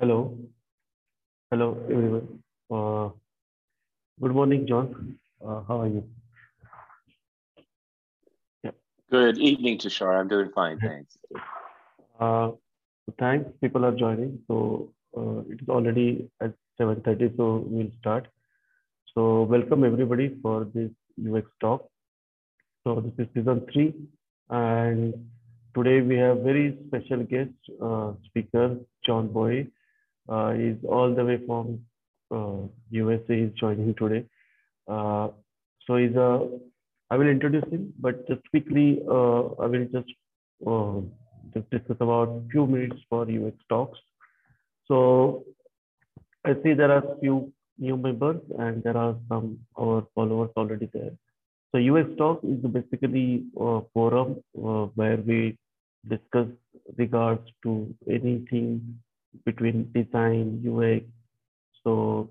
Hello. Hello, everyone. Uh, good morning, John. Uh, how are you? Yeah. Good evening, Tushar. I'm doing fine, thanks. Uh, thanks. People are joining. So uh, it is already at 7.30, so we'll start. So welcome everybody for this UX talk. So this is season three, and today we have very special guest uh, speaker, John Bowie. Uh, he's all the way from uh, USA. He's joining today. Uh, so he's a. I will introduce him, but just quickly, uh, I will just uh, just discuss about few minutes for UX talks. So I see there are few new members and there are some our followers already there. So UX talk is basically a forum uh, where we discuss regards to anything between design, UX. So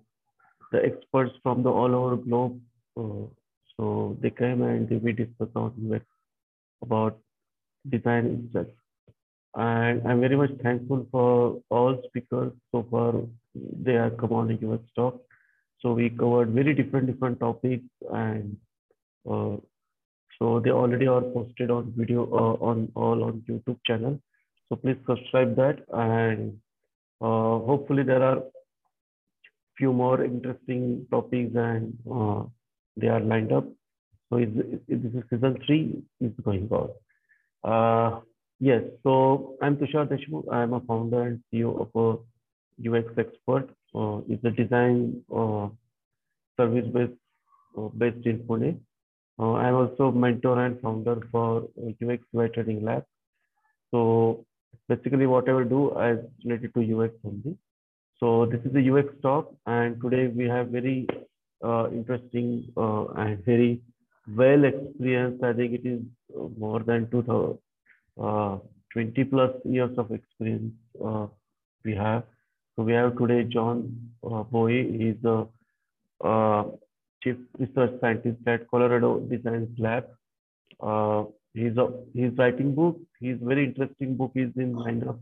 the experts from the all over globe, uh, so they came and we discussed on UX about design itself. And I'm very much thankful for all speakers so far. They have come on the UX talk. So we covered very different different topics and uh, so they already are posted on video uh, on all on YouTube channel. So please subscribe that and uh, hopefully there are few more interesting topics and uh, they are lined up. So is, is this is season three is going on. Uh, yes, so I'm Tushar Deshmukh. I'm a founder and CEO of a UX expert. Uh, it's a design uh, service based uh, based in Pune. I'm also mentor and founder for UX Training Lab. So basically whatever I will do is related to UX only. So this is the UX talk and today we have very uh, interesting uh, and very well experienced. I think it is more than 2000, uh, 20 plus years of experience uh, we have. So we have today John uh, Bowie. He's the uh, chief research scientist at Colorado Design Lab. Uh, he's a, he's writing book. His very interesting book is in lineup,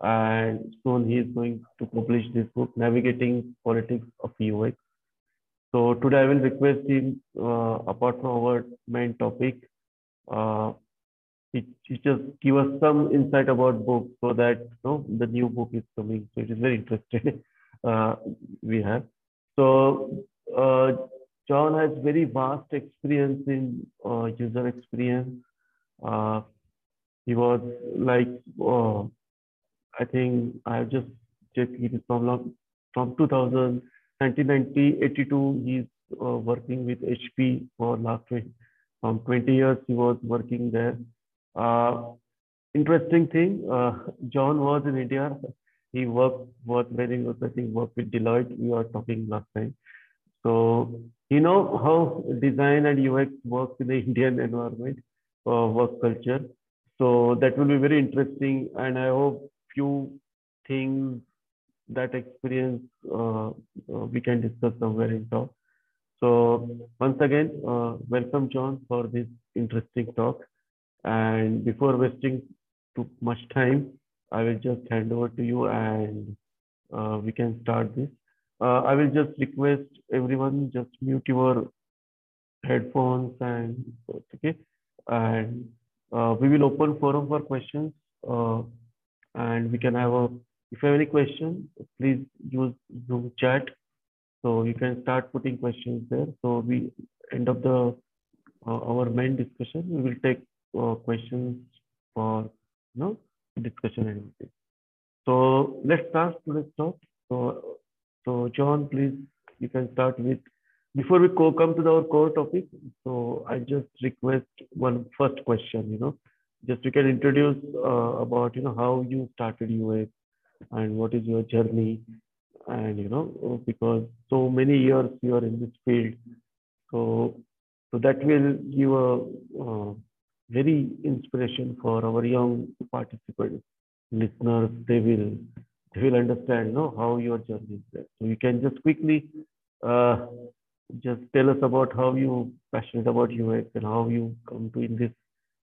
and soon he is going to publish this book, Navigating Politics of UX. So today I will request him, uh, apart from our main topic, uh, he, he just give us some insight about book so that you know, the new book is coming. So it is very interesting. uh, we have. So uh, John has very vast experience in uh, user experience. He was like, uh, I think I have just checked from long, from 2000, 1990, 82, he's uh, working with HP for last 20, from 20 years he was working there. Uh, interesting thing, uh, John was in India. He worked, was very good, I think, worked with Deloitte. We were talking last time. So you know how design and UX works in the Indian environment, uh, work culture. So that will be very interesting, and I hope few things that experience uh, uh, we can discuss somewhere in talk. So once again, uh, welcome John for this interesting talk. And before wasting too much time, I will just hand over to you and uh, we can start this. Uh, I will just request everyone just mute your headphones and okay. And uh, we will open forum for questions uh, and we can have a, if you have any questions, please use Zoom chat. So you can start putting questions there. So we end up the uh, our main discussion. We will take uh, questions for you know discussion and everything. So let's start today's talk. So so John, please, you can start with, before we co come to our core topic, so I just request one first question, you know, just you can introduce uh, about, you know, how you started UX and what is your journey and, you know, because so many years you are in this field. So, so that will give a uh, very inspiration for our young participants, listeners, they will they will understand you know, how your journey is there. So you can just quickly uh, just tell us about how you passionate about UX and how you come to in this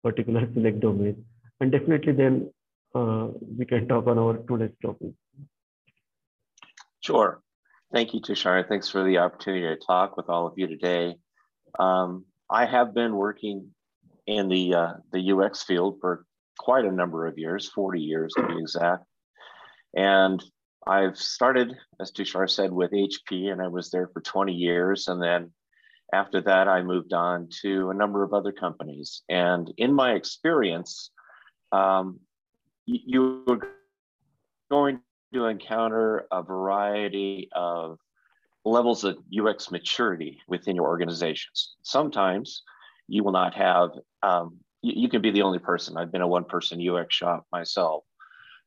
particular select domain. And definitely then uh, we can talk on our today's topic. Sure. Thank you, Tushar. Thanks for the opportunity to talk with all of you today. Um, I have been working in the uh, the UX field for quite a number of years, 40 years to be exact. And I've started, as Tushar said, with HP, and I was there for 20 years. And then after that, I moved on to a number of other companies. And in my experience, um, you, are going to encounter a variety of levels of UX maturity within your organizations. Sometimes you will not have, um, you, you, can be the only person. I've been a one person UX shop myself.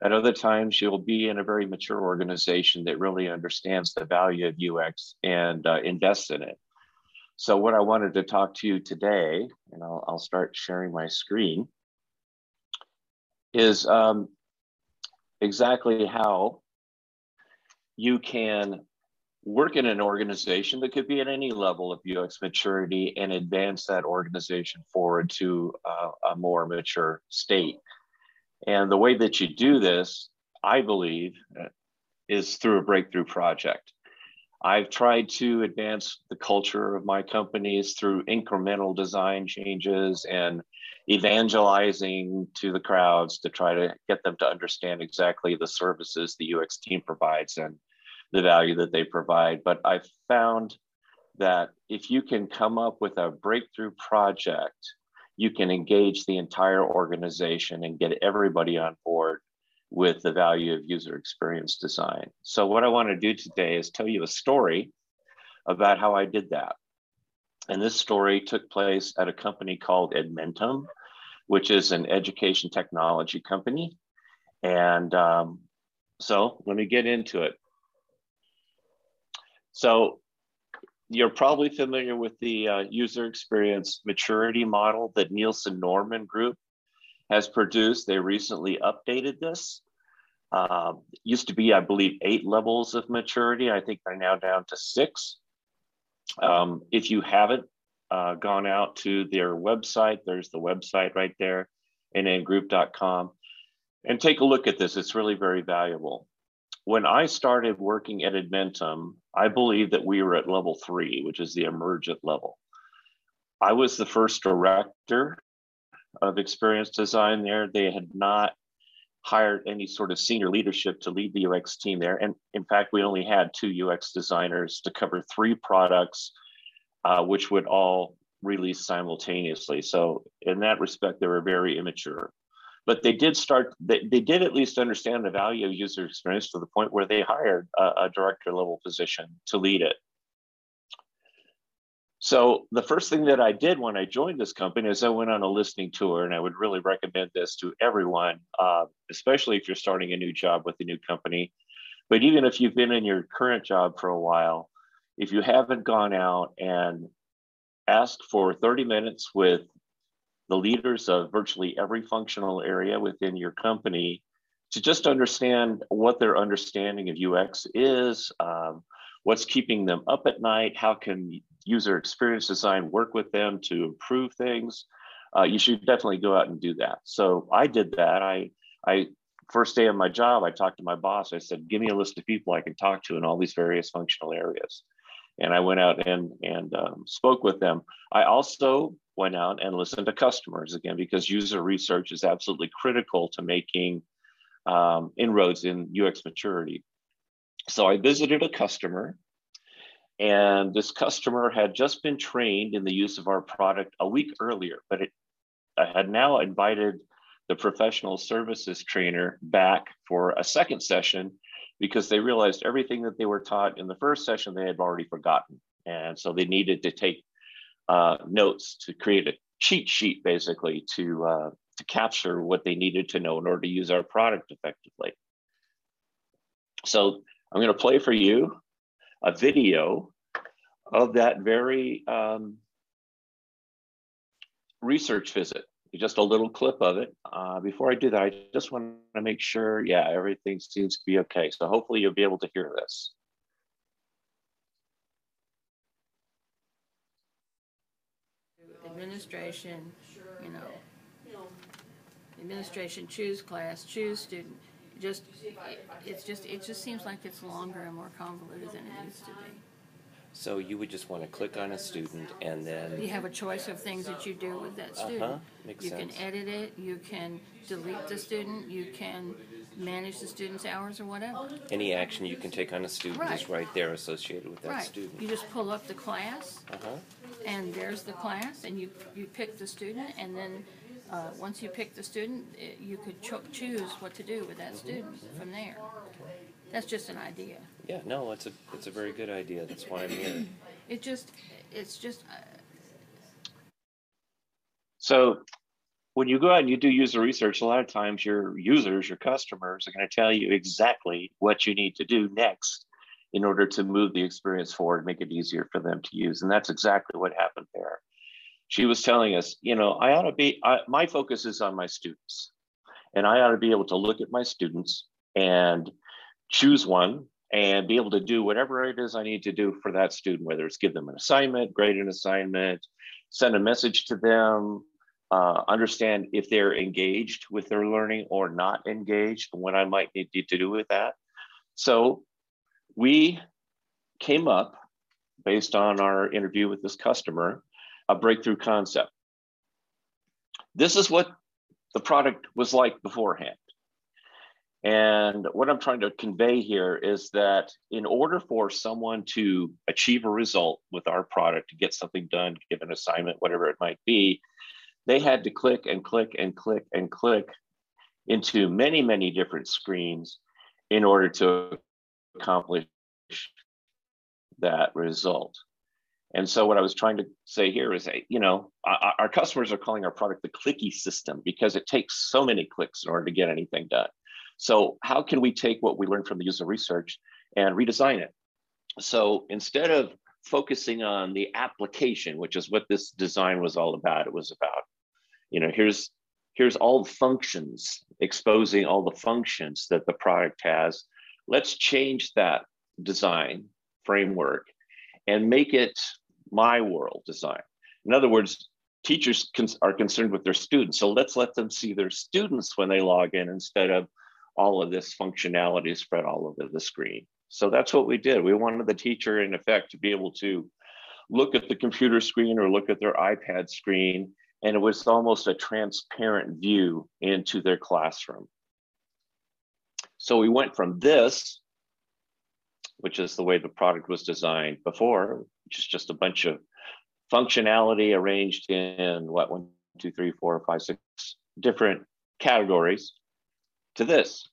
At other times, you'll be in a very mature organization that really understands the value of UX and uh, invests in it. So, what I wanted to talk to you today, and I'll, I'll start sharing my screen, is um, exactly how you can work in an organization that could be at any level of UX maturity and advance that organization forward to uh, a more mature state. And the way that you do this, I believe, is through a breakthrough project. I've tried to advance the culture of my companies through incremental design changes and evangelizing to the crowds to try to get them to understand exactly the services the UX team provides and the value that they provide. But I've found that if you can come up with a breakthrough project, you can engage the entire organization and get everybody on board with the value of user experience design. So, what I want to do today is tell you a story about how I did that. And this story took place at a company called Edmentum, which is an education technology company. And um, so, let me get into it. So, you're probably familiar with the uh, user experience maturity model that Nielsen Norman Group has produced. They recently updated this. Uh, used to be, I believe, eight levels of maturity. I think they're now down to six. Um, if you haven't uh, gone out to their website, there's the website right there, nnGroup.com, and take a look at this. It's really very valuable. When I started working at Edmentum, I believe that we were at level three, which is the emergent level. I was the first director of experience design there. They had not hired any sort of senior leadership to lead the UX team there. And in fact, we only had two UX designers to cover three products, uh, which would all release simultaneously. So in that respect, they were very immature. But they did start, they, they did at least understand the value of user experience to the point where they hired a, a director level position to lead it. So the first thing that I did when I joined this company is I went on a listening tour, and I would really recommend this to everyone, uh, especially if you're starting a new job with a new company. But even if you've been in your current job for a while, if you haven't gone out and asked for 30 minutes with the leaders of virtually every functional area within your company to just understand what their understanding of UX is, um, what's keeping them up at night, how can user experience design, work with them to improve things, uh, you should definitely go out and do that. So I did that. I, I first day of my job, I talked to my boss. I said, "Give me a list of people I can talk to in all these various functional areas," and I went out and and um, spoke with them. I also went out and listened to customers again because user research is absolutely critical to making um, inroads in UX maturity. So I visited a customer and this customer had just been trained in the use of our product a week earlier, but it I had now invited the professional services trainer back for a second session because they realized everything that they were taught in the first session they had already forgotten. And so they needed to take uh, notes to create a cheat sheet basically to, uh, to capture what they needed to know in order to use our product effectively. So I'm going to play for you a video of that very um, research visit. Just a little clip of it. Uh, before I do that, I just want to make sure, yeah, everything seems to be okay. So hopefully you'll be able to hear this. Administration, you know, administration choose class, choose student, just, it's just, it just seems like it's longer and more convoluted than it needs to be. So you would just want to click on a student and then, You have a choice of things that you do with that uh-huh, student. makes You can sense. edit it, you can delete the student, you can manage the student's hours or whatever. Any action you can take on a student is Right. right there associated with that Right, student. you just pull up the class, Uh-huh, and there's the class, and you, you pick the student, and then, uh, once you pick the student, eh, you could cho- choose what to do with that student from there. That's just an idea. Yeah, no, it's a, it's a very good idea, that's why I'm here. It just, it's just, uh, So when you go out and you do user research, a lot of times your users, your customers are going to tell you exactly what you need to do next in order to move the experience forward, make it easier for them to use. And that's exactly what happened there. She was telling us, you know, I ought to be, I, my focus is on my students. And I ought to be able to look at my students and choose one and be able to do whatever it is I need to do for that student, whether it's give them an assignment, grade an assignment, send a message to them, uh, understand if they're engaged with their learning or not engaged, and what I might need to do with that. So we came up, based on our interview with this customer, a breakthrough concept. This is what the product was like beforehand. And what I'm trying to convey here is that in order for someone to achieve a result with our product, to get something done, give an assignment, whatever it might be, they had to click and click and click and click into many, many different screens in order to accomplish that result. And so what I was trying to say here is, you know, our, our customers are calling our product the clicky system because it takes so many clicks in order to get anything done. So how can we take what we learned from the user research and redesign it? So instead of focusing on the application, which is what this design was all about, it was about, you know, here's here's all the functions, exposing all the functions that the product has. Let's change that design framework and make it my world design. In other words, teachers are concerned with their students. So let's let them see their students when they log in instead of all of this functionality spread all over the screen. So that's what we did. We wanted the teacher, in effect, to be able to look at the computer screen or look at their iPad screen, and it was almost a transparent view into their classroom. So we went from this, which is the way the product was designed before, which is just a bunch of functionality arranged in what, one, two, three, four, five, six different categories, to this.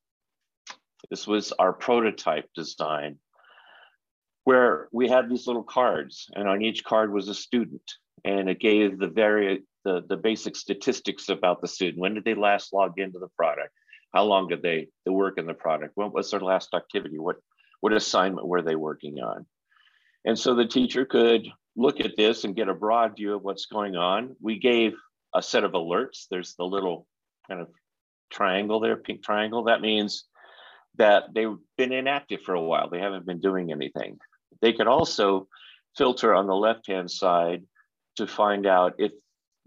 This was our prototype design where we had these little cards and on each card was a student and it gave the very the, the basic statistics about the student. When did they last log into the product? How long did they, they work in the product? What was their last activity? What, what assignment were they working on? And so the teacher could look at this and get a broad view of what's going on. We gave a set of alerts. There's the little kind of triangle there, pink triangle. That means that they've been inactive for a while. They haven't been doing anything. They could also filter on the left-hand side to find out if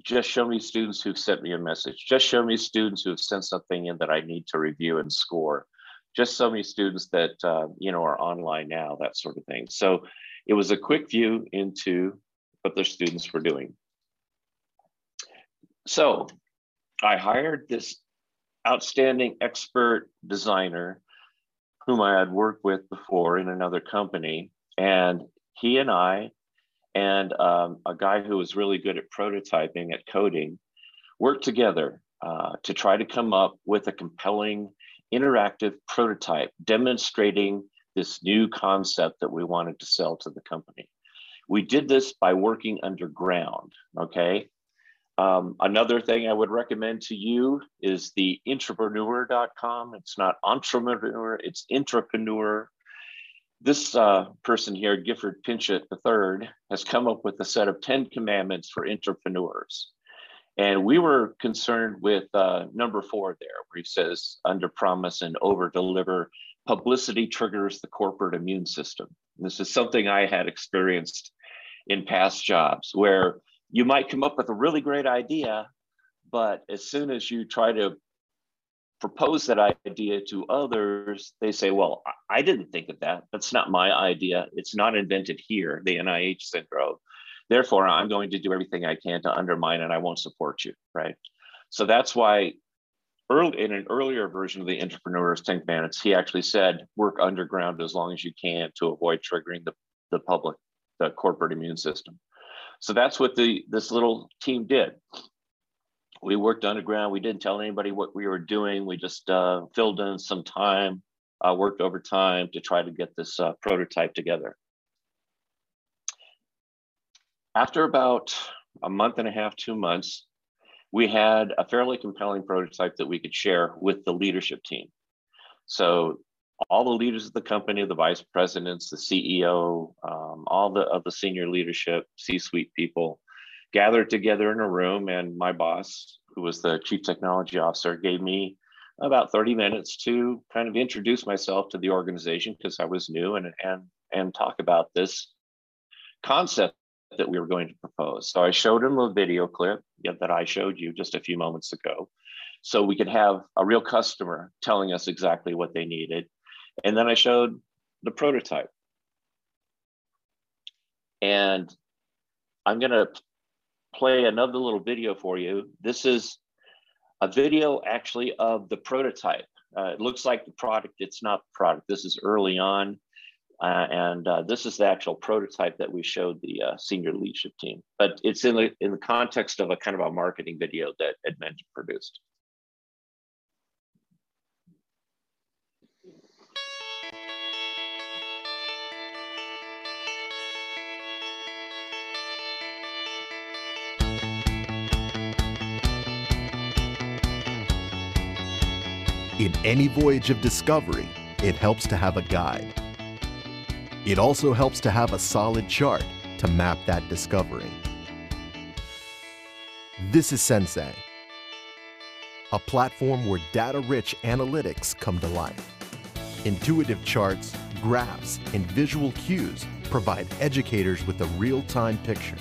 just show me students who've sent me a message. Just show me students who have sent something in that I need to review and score. Just show me students that uh, you know are online now, that sort of thing. So it was a quick view into what the students were doing. So I hired this outstanding expert designer whom I had worked with before in another company. And he and I and um, a guy who was really good at prototyping, at coding, worked together uh, to try to come up with a compelling interactive prototype demonstrating this new concept that we wanted to sell to the company. We did this by working underground, okay? Um, another thing I would recommend to you is the intrapreneur.com. It's not entrepreneur, it's intrapreneur. This uh, person here, Gifford Pinchot III, has come up with a set of 10 commandments for intrapreneurs. And we were concerned with uh, number four there, where he says, under promise and over deliver, publicity triggers the corporate immune system. This is something I had experienced in past jobs where you might come up with a really great idea, but as soon as you try to propose that idea to others, they say, well, I didn't think of that. That's not my idea. It's not invented here, the NIH syndrome. Therefore, I'm going to do everything I can to undermine and I won't support you, right? So that's why early, in an earlier version of the Intrapreneur's Ten Commandments, he actually said, work underground as long as you can to avoid triggering the, the public, the corporate immune system. So that's what the this little team did. We worked underground. We didn't tell anybody what we were doing. We just uh, filled in some time, uh, worked overtime to try to get this uh, prototype together. After about a month and a half, two months, we had a fairly compelling prototype that we could share with the leadership team. So all the leaders of the company, the vice presidents, the CEO, um, all the of the senior leadership, C-suite people, gathered together in a room, and my boss, who was the chief technology officer, gave me about 30 minutes to kind of introduce myself to the organization because I was new and and and talk about this concept that we were going to propose. So I showed him a video clip that I showed you just a few moments ago. So we could have a real customer telling us exactly what they needed. And then I showed the prototype. And I'm going to play another little video for you. This is a video actually of the prototype. Uh, it looks like the product, it's not the product. This is early on. Uh, and uh, this is the actual prototype that we showed the uh, senior leadership team. But it's in the in the context of a kind of a marketing video that Edmentum produced. In any voyage of discovery, it helps to have a guide. It also helps to have a solid chart to map that discovery. This is Sensei, a platform where data-rich analytics come to life. Intuitive charts, graphs, and visual cues provide educators with a real-time picture.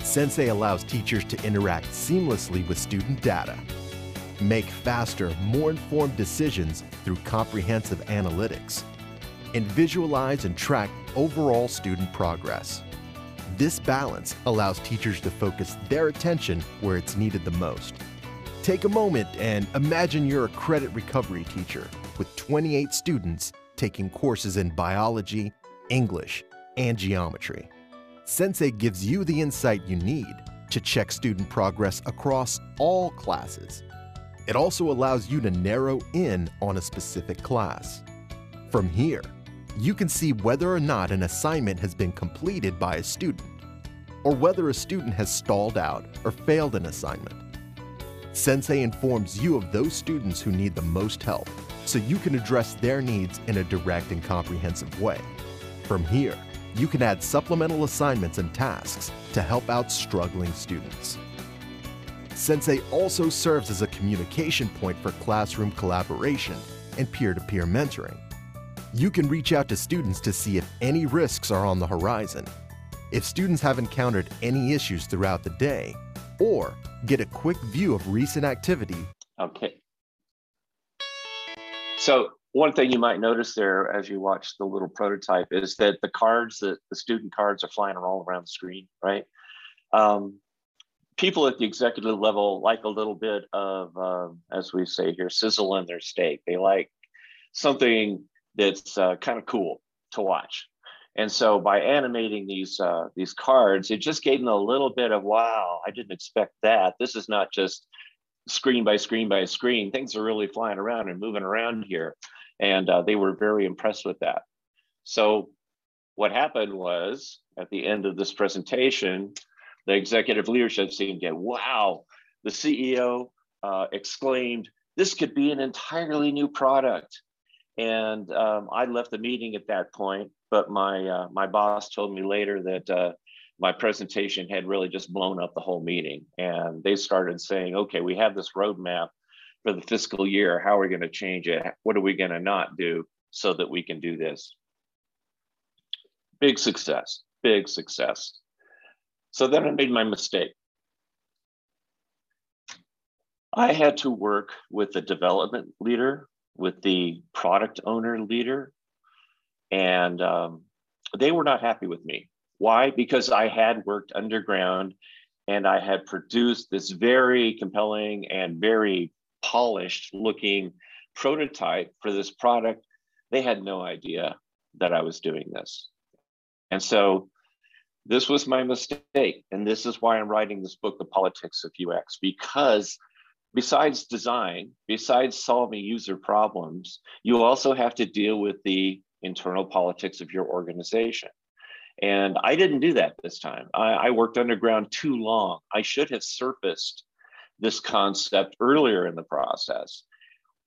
Sensei allows teachers to interact seamlessly with student data make faster, more informed decisions through comprehensive analytics, and visualize and track overall student progress. This balance allows teachers to focus their attention where it's needed the most. Take a moment and imagine you're a credit recovery teacher with 28 students taking courses in biology, English, and geometry. Sensei gives you the insight you need to check student progress across all classes it also allows you to narrow in on a specific class. From here, you can see whether or not an assignment has been completed by a student, or whether a student has stalled out or failed an assignment. Sensei informs you of those students who need the most help, so you can address their needs in a direct and comprehensive way. From here, you can add supplemental assignments and tasks to help out struggling students. Sensei also serves as a communication point for classroom collaboration and peer-to-peer mentoring. You can reach out to students to see if any risks are on the horizon, if students have encountered any issues throughout the day, or get a quick view of recent activity. Okay. So one thing you might notice there as you watch the little prototype is that the cards, the, the student cards are flying all around the screen, right? Um, people at the executive level like a little bit of, um, as we say here, sizzle in their steak. They like something that's uh, kind of cool to watch. And so by animating these uh, these cards, it just gave them a little bit of wow, I didn't expect that. This is not just screen by screen by screen. Things are really flying around and moving around here. And uh, they were very impressed with that. So what happened was at the end of this presentation, the executive leadership team get, wow, the CEO uh, exclaimed, this could be an entirely new product. And um, I left the meeting at that point, but my, uh, my boss told me later that uh, my presentation had really just blown up the whole meeting. And they started saying, okay, we have this roadmap for the fiscal year. How are we going to change it? What are we going to not do so that we can do this? Big success, big success. So then I made my mistake. I had to work with the development leader, with the product owner leader, and um, they were not happy with me. Why? Because I had worked underground and I had produced this very compelling and very polished looking prototype for this product. They had no idea that I was doing this. And so this was my mistake. And this is why I'm writing this book, The Politics of UX, because besides design, besides solving user problems, you also have to deal with the internal politics of your organization. And I didn't do that this time. I, I, worked underground too long. I should have surfaced this concept earlier in the process,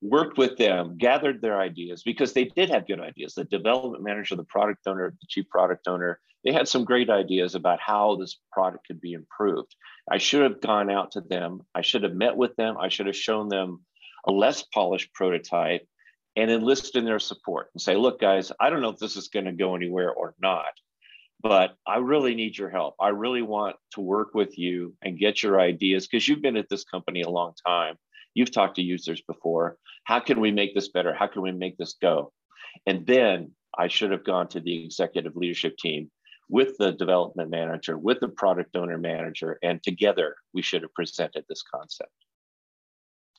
worked with them, gathered their ideas because they did have good ideas. The development manager, the product owner, the chief product owner, they had some great ideas about how this product could be improved. I should have gone out to them. I should have met with them. I should have shown them a less polished prototype and enlist in their support and say, look, guys, I don't know if this is going to go anywhere or not, but I really need your help. I really want to work with you and get your ideas because you've been at this company a long time. You've talked to users before. How can we make this better? How can we make this go? And then I should have gone to the executive leadership team with the development manager, with the product owner manager, and together we should have presented this concept.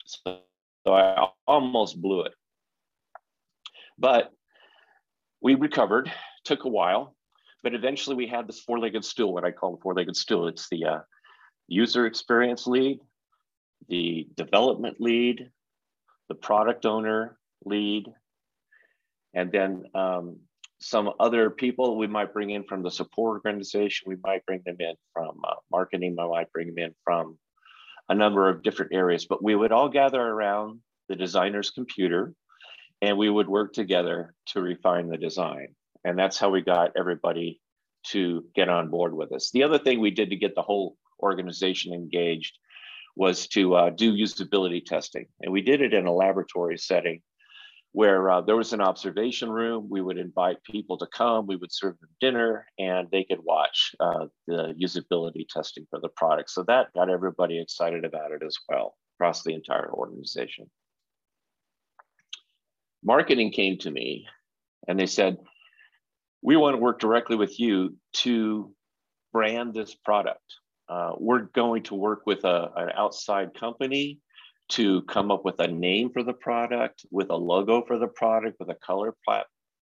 So, so I almost blew it. But we recovered, took a while, but eventually we had this four-legged stool, what I call the four-legged stool. It's the uh, user experience lead, the development lead, the product owner lead, and then um, some other people we might bring in from the support organization. We might bring them in from uh, marketing. We might bring them in from a number of different areas, but we would all gather around the designer's computer and we would work together to refine the design. And that's how we got everybody to get on board with us. The other thing we did to get the whole organization engaged was to uh, do usability testing. And we did it in a laboratory setting where uh, there was an observation room. We would invite people to come, we would serve them dinner, and they could watch uh, the usability testing for the product. So that got everybody excited about it as well across the entire organization marketing came to me and they said, we want to work directly with you to brand this product. Uh, we're going to work with a, an outside company to come up with a name for the product, with a logo for the product, with a color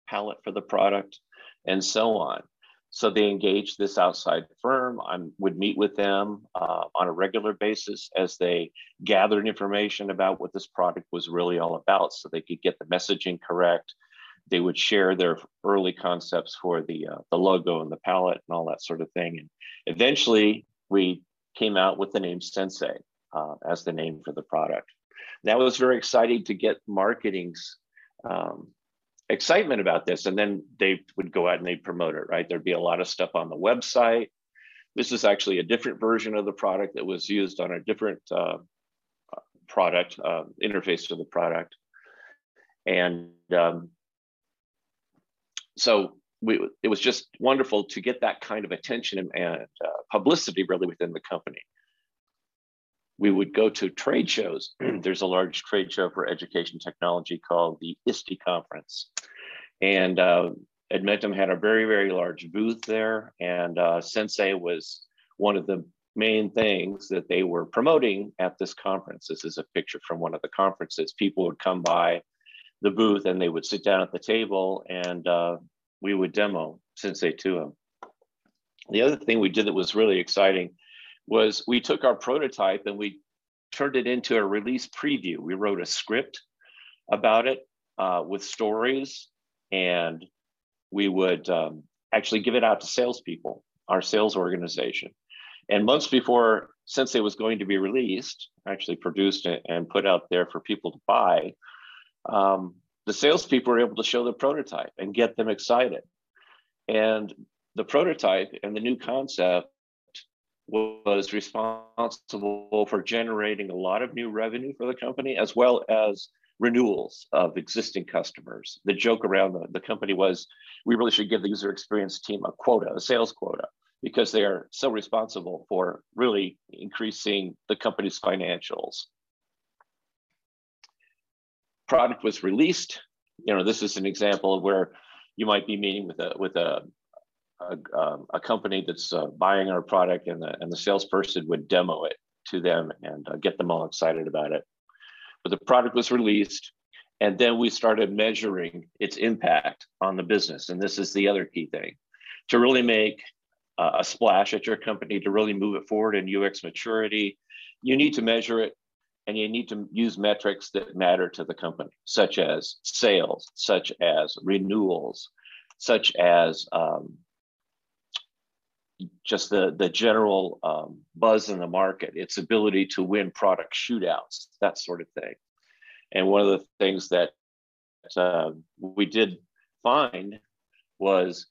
palette for the product, and so on. So they engaged this outside firm. I would meet with them uh, on a regular basis as they gathered information about what this product was really all about so they could get the messaging correct. They would share their early concepts for the, uh, the logo and the palette and all that sort of thing. And eventually we came out with the name Sensei uh, as the name for the product. That was very exciting to get marketing's um, excitement about this. And then they would go out and they'd promote it, right? There'd be a lot of stuff on the website. This is actually a different version of the product that was used on a different uh, product uh, interface to the product. And um, so we, it was just wonderful to get that kind of attention and, and uh, publicity really within the company we would go to trade shows. There's a large trade show for education technology called the ISTE conference. And uh, Edmentum had a very, very large booth there. And uh, Sensei was one of the main things that they were promoting at this conference. This is a picture from one of the conferences. People would come by the booth and they would sit down at the table and uh, we would demo Sensei to them. The other thing we did that was really exciting was we took our prototype and we turned it into a release preview. We wrote a script about it uh, with stories, and we would um, actually give it out to salespeople, our sales organization. And months before Sensei was going to be released, actually produced it and put out there for people to buy, um, the salespeople were able to show the prototype and get them excited. And the prototype and the new concept was responsible for generating a lot of new revenue for the company, as well as renewals of existing customers. The joke around the, the company was we really should give the user experience team a quota, a sales quota, because they are so responsible for really increasing the company's financials. product was released, you know, this is an example of where you might be meeting with a with a a, um, a company that's uh, buying our product, and the and the salesperson would demo it to them and uh, get them all excited about it. But the product was released, and then we started measuring its impact on the business. And this is the other key thing: to really make uh, a splash at your company, to really move it forward in UX maturity, you need to measure it and you need to use metrics that matter to the company, such as sales, such as renewals, such as um, just the, the general um, buzz in the market, its ability to win product shootouts, that sort of thing. And one of the things that uh, we did find was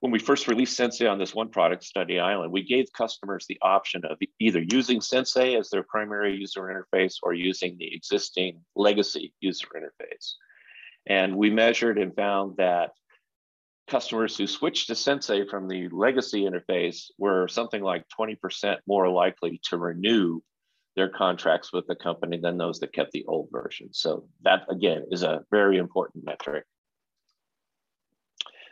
when we first released Sensei on this one product, Study Island, we gave customers the option of either using Sensei as their primary user interface or using the existing legacy user interface. And we measured and found that customers who switched to Sensei from the legacy interface were something like 20% more likely to renew their contracts with the company than those that kept the old version. So that again is a very important metric.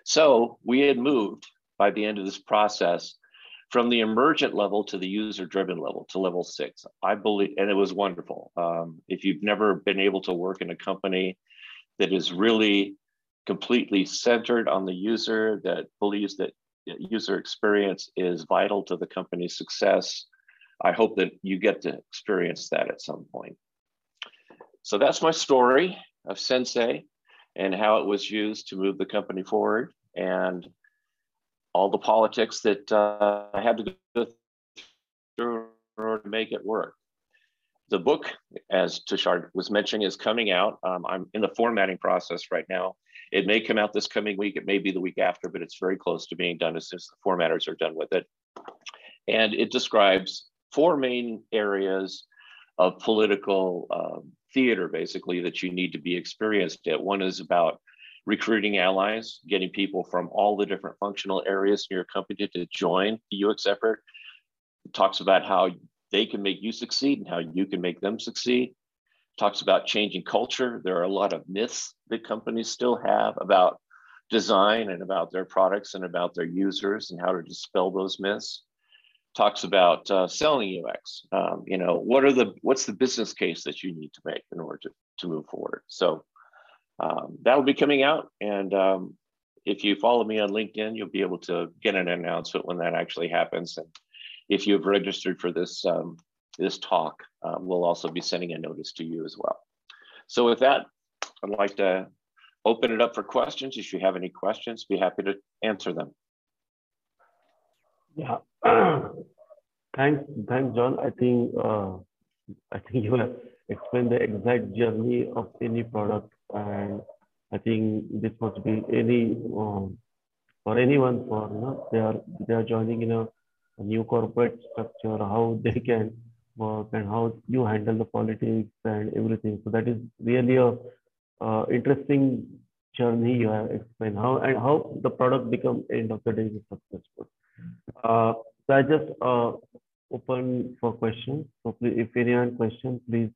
So we had moved by the end of this process from the emergent level to the user driven level to level six. I believe, and it was wonderful. Um, if you've never been able to work in a company that is really completely centered on the user, that believes that user experience is vital to the company's success, I hope that you get to experience that at some point. So that's my story of Sensei and how it was used to move the company forward and all the politics that uh, I had to go through to make it work. The book, as Tushar was mentioning, is coming out. Um, I'm in the formatting process right now. It may come out this coming week. It may be the week after, but it's very close to being done as soon as the formatters are done with it. And it describes four main areas of political um, theater, basically, that you need to be experienced at. One is about recruiting allies, getting people from all the different functional areas in your company to join the UX effort. It talks about how they can make you succeed and how you can make them succeed. Talks about changing culture. There are a lot of myths that companies still have about design and about their products and about their users and how to dispel those myths. Talks about uh, selling UX. Um, you know, what are the what's the business case that you need to make in order to, to move forward? So um, that'll be coming out. And um, if you follow me on LinkedIn, you'll be able to get an announcement when that actually happens. And if you've registered for this, um, this talk, uh, we'll also be sending a notice to you as well. So with that, I'd like to open it up for questions. If you have any questions, be happy to answer them. Yeah, thanks, thanks, John. I think uh, I think you have explained the exact journey of any product and I think this must be any um, for anyone for you know they are they are joining in a, a, new corporate structure how they can work and how you handle the politics and everything. So that is really a uh, interesting journey you have explained how and how the product become end of the day successful. Uh, so I just uh, open for questions. So please, if anyone question, please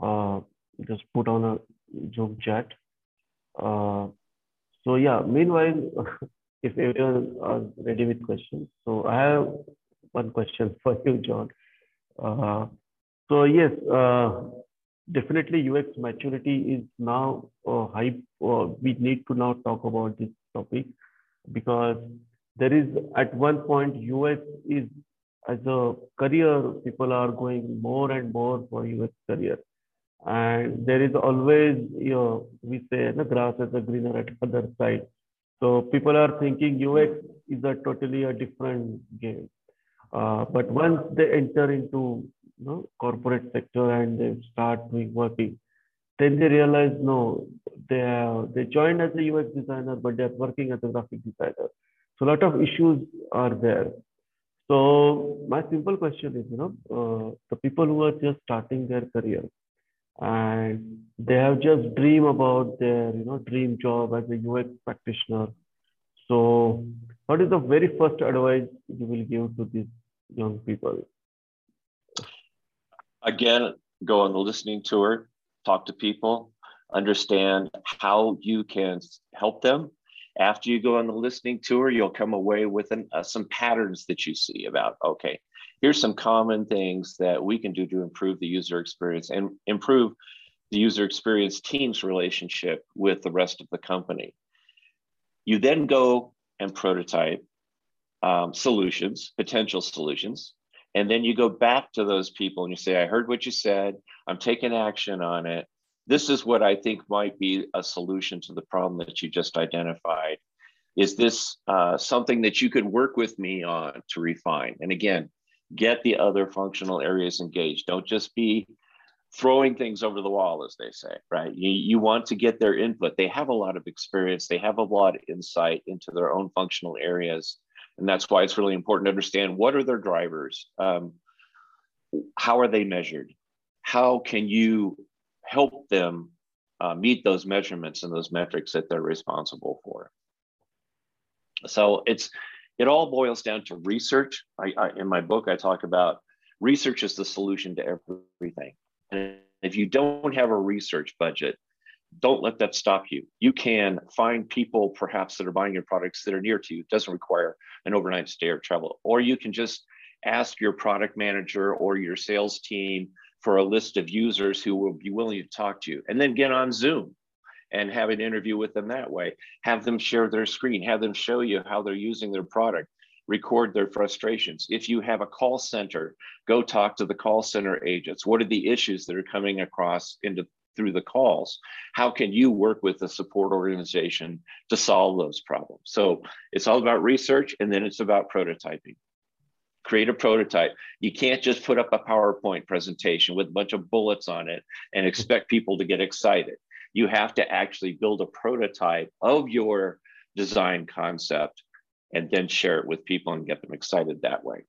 uh, just put on a Zoom chat. Uh, so yeah, meanwhile, if everyone is ready with questions, so I have one question for you, John. Uh, so yes, uh, definitely UX maturity is now uh, high. We need to now talk about this topic because there is at one point UX is as a career, people are going more and more for UX career and there is always you know we say the grass is greener at other side so people are thinking ux is a totally a different game uh, but once they enter into you know, corporate sector and they start doing working then they realize no they have they joined as a ux designer but they're working as a graphic designer so a lot of issues are there so my simple question is you know uh, the people who are just starting their career and they have just dream about their you know dream job as a UX practitioner. So, what is the very first advice you will give to these young people? Again, go on the listening tour, talk to people. understand how you can help them. After you go on the listening tour, you'll come away with an, uh, some patterns that you see about, okay, here's some common things that we can do to improve the user experience and improve the user experience team's relationship with the rest of the company. You then go and prototype um, solutions, potential solutions. And then you go back to those people and you say, I heard what you said. I'm taking action on it. This is what I think might be a solution to the problem that you just identified. Is this uh, something that you could work with me on to refine? And again, get the other functional areas engaged. Don't just be throwing things over the wall, as they say, right? You, you want to get their input. They have a lot of experience, they have a lot of insight into their own functional areas. And that's why it's really important to understand what are their drivers? Um, how are they measured? How can you help them uh, meet those measurements and those metrics that they're responsible for? So it's it all boils down to research. I, I, in my book, I talk about research is the solution to everything. And if you don't have a research budget, don't let that stop you. You can find people perhaps that are buying your products that are near to you. It doesn't require an overnight stay or travel. Or you can just ask your product manager or your sales team for a list of users who will be willing to talk to you and then get on Zoom and have an interview with them that way. Have them share their screen, have them show you how they're using their product, record their frustrations. If you have a call center, go talk to the call center agents. What are the issues that are coming across into through the calls? How can you work with the support organization to solve those problems? So it's all about research and then it's about prototyping. Create a prototype. You can't just put up a PowerPoint presentation with a bunch of bullets on it and expect people to get excited. You have to actually build a prototype of your design concept and then share it with people and get them excited that way.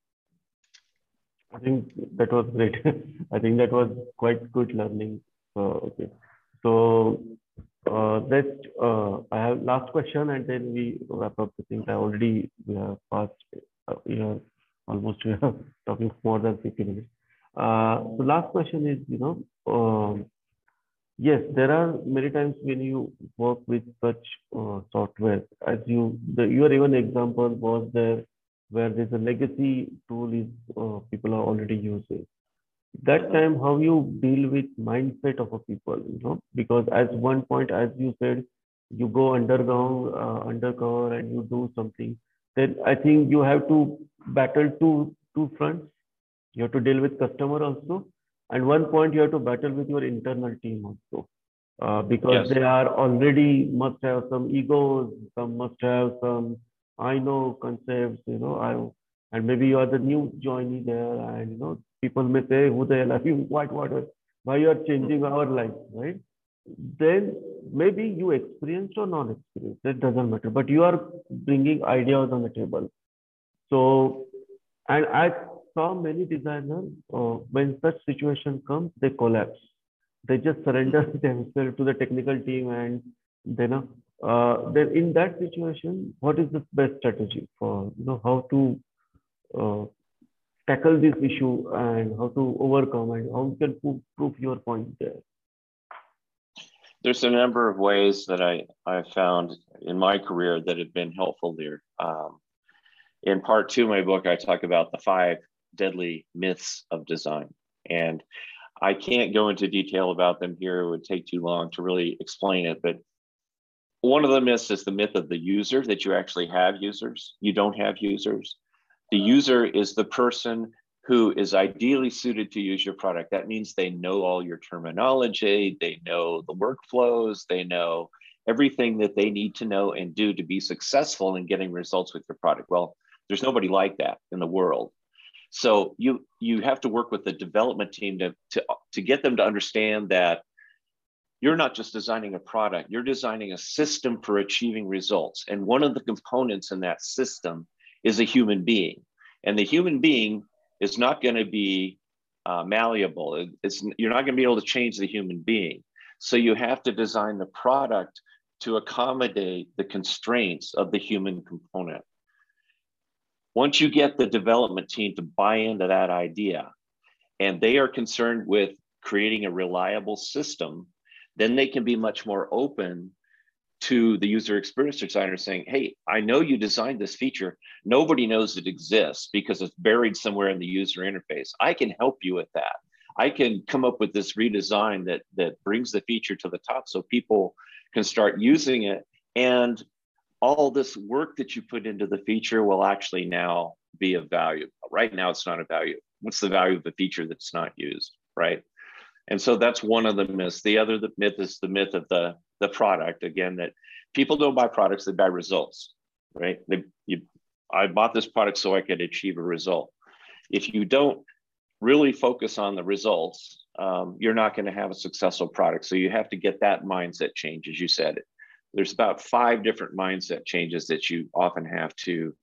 I think that was great. I think that was quite good learning. Uh, okay. So uh, uh, I have last question and then we wrap up the things. I already we have passed uh, you know almost we are talking more than 50 minutes. Uh, the last question is you know um, yes there are many times when you work with such uh, software as you the your even example was there where there's a legacy tool is uh, people are already using that time how you deal with mindset of a people you know because at one point as you said you go underground uh, undercover and you do something then i think you have to battle two two fronts you have to deal with customer also and one point you have to battle with your internal team also uh, because yes. they are already must have some egos some must have some i know concepts you know i and maybe you are the new joinee there and you know people may say, who the hell are you? What, what, why you are changing our life, right? Then maybe you experienced or non-experienced, it doesn't matter, but you are bringing ideas on the table. So, and I saw many designers, uh, when such situation comes, they collapse. They just surrender themselves to the technical team and then, uh, then in that situation, what is the best strategy for, you know, how to uh, tackle this issue and how to overcome and how you can prove, your point there? There's a number of ways that I, I found in my career that have been helpful there. Um, in part two of my book, I talk about the five deadly myths of design. And I can't go into detail about them here. It would take too long to really explain it. But one of the myths is the myth of the user that you actually have users. You don't have users. The user is the person who is ideally suited to use your product. That means they know all your terminology, they know the workflows, they know everything that they need to know and do to be successful in getting results with your product. Well, there's nobody like that in the world. So you you have to work with the development team to, to, to get them to understand that you're not just designing a product, you're designing a system for achieving results. And one of the components in that system is a human being. And the human being is not going to be uh, malleable. It's, you're not going to be able to change the human being. So you have to design the product to accommodate the constraints of the human component. Once you get the development team to buy into that idea, and they are concerned with creating a reliable system then they can be much more open to the user experience designer saying, Hey, I know you designed this feature. Nobody knows it exists because it's buried somewhere in the user interface. I can help you with that. I can come up with this redesign that that brings the feature to the top so people can start using it. And all this work that you put into the feature will actually now be of value. Right now, it's not a value. What's the value of a feature that's not used, right? And so that's one of the myths. The other the myth is the myth of the, the product. Again, that people don't buy products, they buy results, right? They, you, I bought this product so I could achieve a result. If you don't really focus on the results, um, you're not going to have a successful product. So you have to get that mindset change, as you said. There's about five different mindset changes that you often have to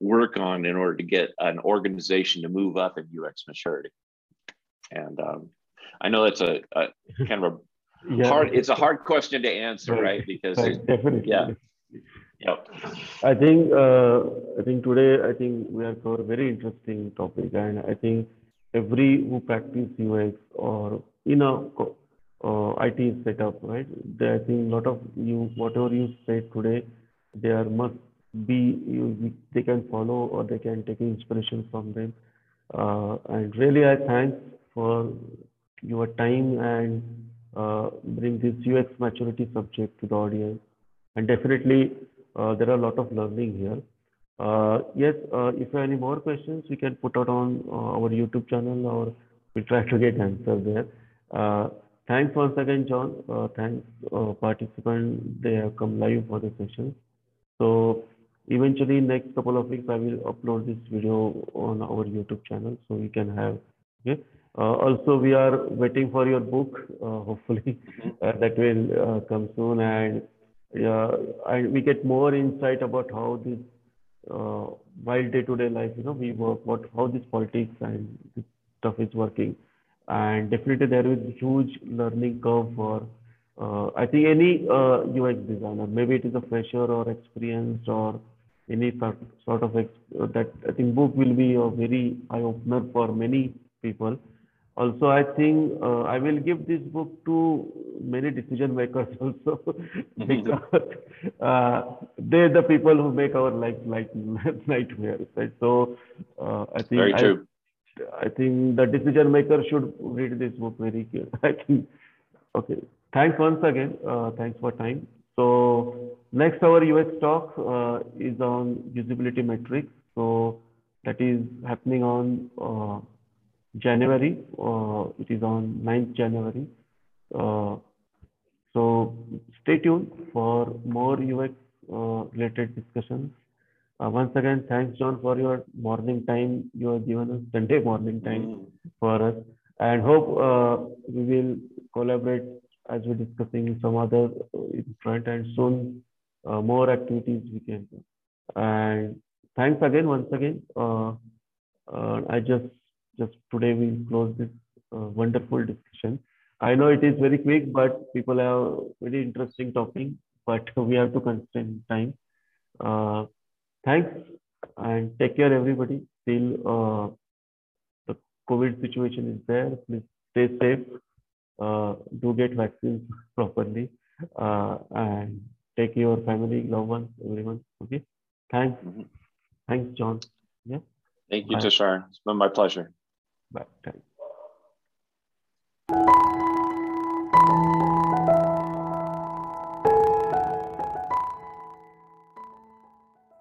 work on in order to get an organization to move up in UX maturity. And um, I know that's a, a kind of a yeah. hard. It's a hard question to answer, right? right? Because right. definitely, yeah. Yep. I think uh, I think today I think we have covered a very interesting topic, and I think every who practice UX or in a uh, IT setup, right? They, I think a lot of you whatever you said today, there must be you, they can follow or they can take inspiration from them. Uh, and really, I thank for your time and uh, bring this UX maturity subject to the audience. And definitely, uh, there are a lot of learning here. Uh, yes, uh, if you have any more questions, we can put out on uh, our YouTube channel or we'll try to get answer there. Thanks once again, John. thanks, participants. They have come live for the session. So eventually, next couple of weeks, I will upload this video on our YouTube channel so we can have. Okay. Uh, also, we are waiting for your book. Uh, hopefully, mm-hmm. uh, that will come soon, and yeah, and we get more insight about how this while day-to-day life, you know, we work, what how this politics and this stuff is working, and definitely there is huge learning curve for uh, I think any uh, UX designer, maybe it is a fresher or experienced or any sort, sort of ex- that I think book will be a very eye opener for many people also i think uh, i will give this book to many decision makers also mm-hmm. because uh, they're the people who make our life like nightmares right? So uh, i think very true. I, I think the decision maker should read this book very carefully i think okay. Thanks once again uh, thanks for time. So next our us talk uh, is on usability metrics. So that is happening on uh, January. Uh, it is on 9th January. Uh, so stay tuned for more UX uh, related discussions. Uh, once again, thanks John for your morning time. You have given us Sunday morning time mm. for us, and hope uh, we will collaborate as we're discussing some other in front and soon more activities we can do. And thanks again once again. I just just today we close this uh, wonderful discussion. I know it is very quick, but people have very interesting topic, but we have to constrain time. Uh, thanks and take care, everybody. Till uh, the COVID situation is there, please stay safe. Uh, do get vaccines properly uh, and take your family, loved ones, everyone. Okay. Thanks. Mm-hmm. Thanks, John. Yeah. Thank you, Tushar. It's been my pleasure. Bye. Thanks.